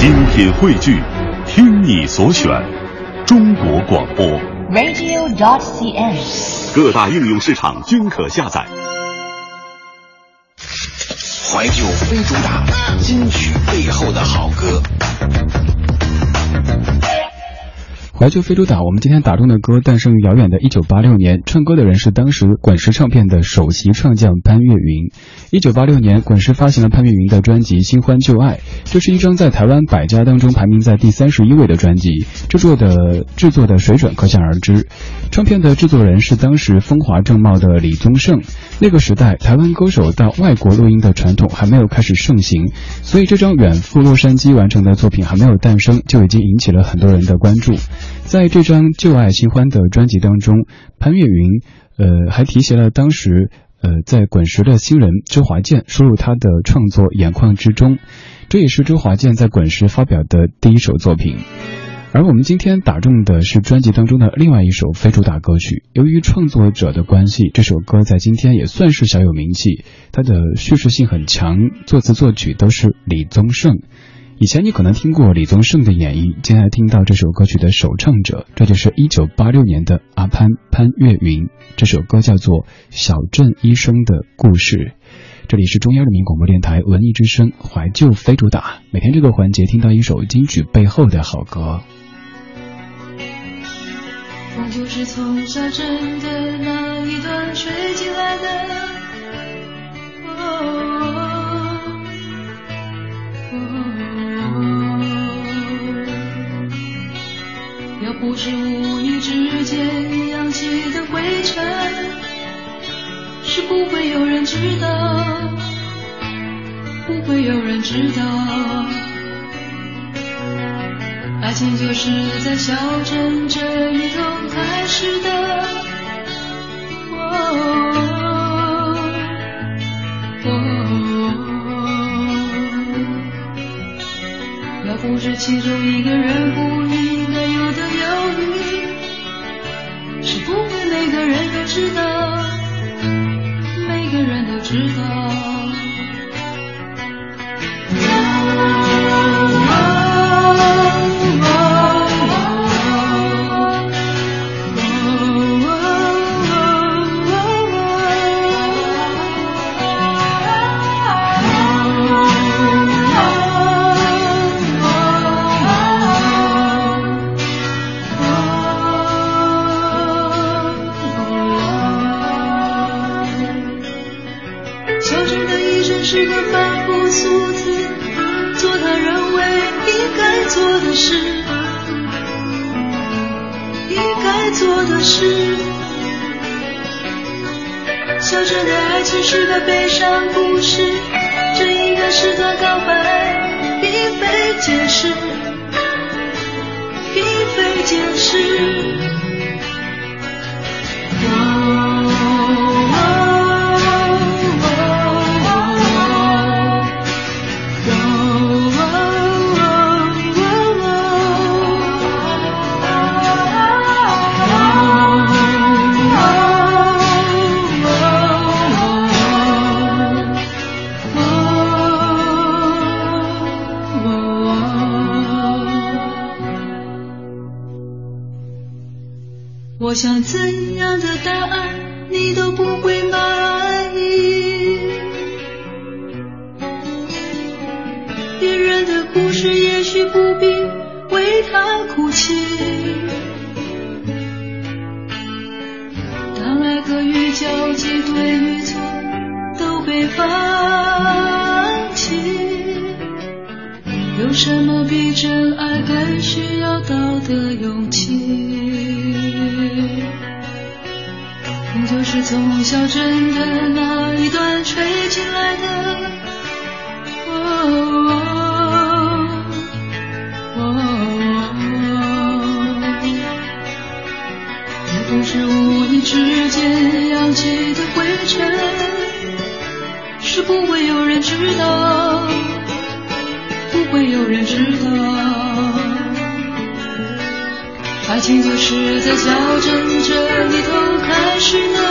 精品汇聚，听你所选，中国广播。radio.cn。各大应用市场均可下载。怀旧非主打，金曲背后的好歌。怀旧非洲打，我们今天打中的歌诞生于遥远的1986年，唱歌的人是当时滚石唱片的首席唱将潘越云。1986年，滚石发行了潘越云的专辑《新欢旧爱》，这是一张在台湾百家当中排名在第三十一位的专辑，制作的制作的水准可想而知。唱片的制作人是当时风华正茂的李宗盛。那个时代，台湾歌手到外国录音的传统还没有开始盛行，所以这张远赴洛杉矶完成的作品还没有诞生，就已经引起了很多人的关注。在这张《旧爱新欢》的专辑当中，潘越云呃还提携了当时呃在滚石的新人周华健，收入他的创作《眼眶之中》，这也是周华健在滚石发表的第一首作品。而我们今天打中的是专辑当中的另外一首非主打歌曲。由于创作者的关系，这首歌在今天也算是小有名气。它的叙事性很强，作词作曲都是李宗盛。以前你可能听过李宗盛的演绎，今天听到这首歌曲的首唱者，这就是一九八六年的阿潘潘越云。这首歌叫做《小镇医生的故事》。这里是中央人民广播电台文艺之声怀旧非主打，每天这个环节听到一首金曲背后的好歌。我就是从小镇的那一段吹进来的。是无意之间扬起的灰尘，是不会有人知道，不会有人知道。爱情就是在小镇这一头开始的。哦哦，要不是其中一个人不是不会每个人都知道，每个人都知道。该做的事，应该做的事。小镇的爱情是个悲伤故事，这应该是段告白，并非解释，并非解释。我想怎样的答案你都不会满意。别人的故事也许不必为他哭泣。当爱和欲交集，对与错都被放弃。有什么比真爱更需要道德勇气？风就是从小镇的那一段吹进来的。哦哦，也不是无意之间扬起的灰尘，是不会有人知道，不会有人知道。爱情就是在小镇这是那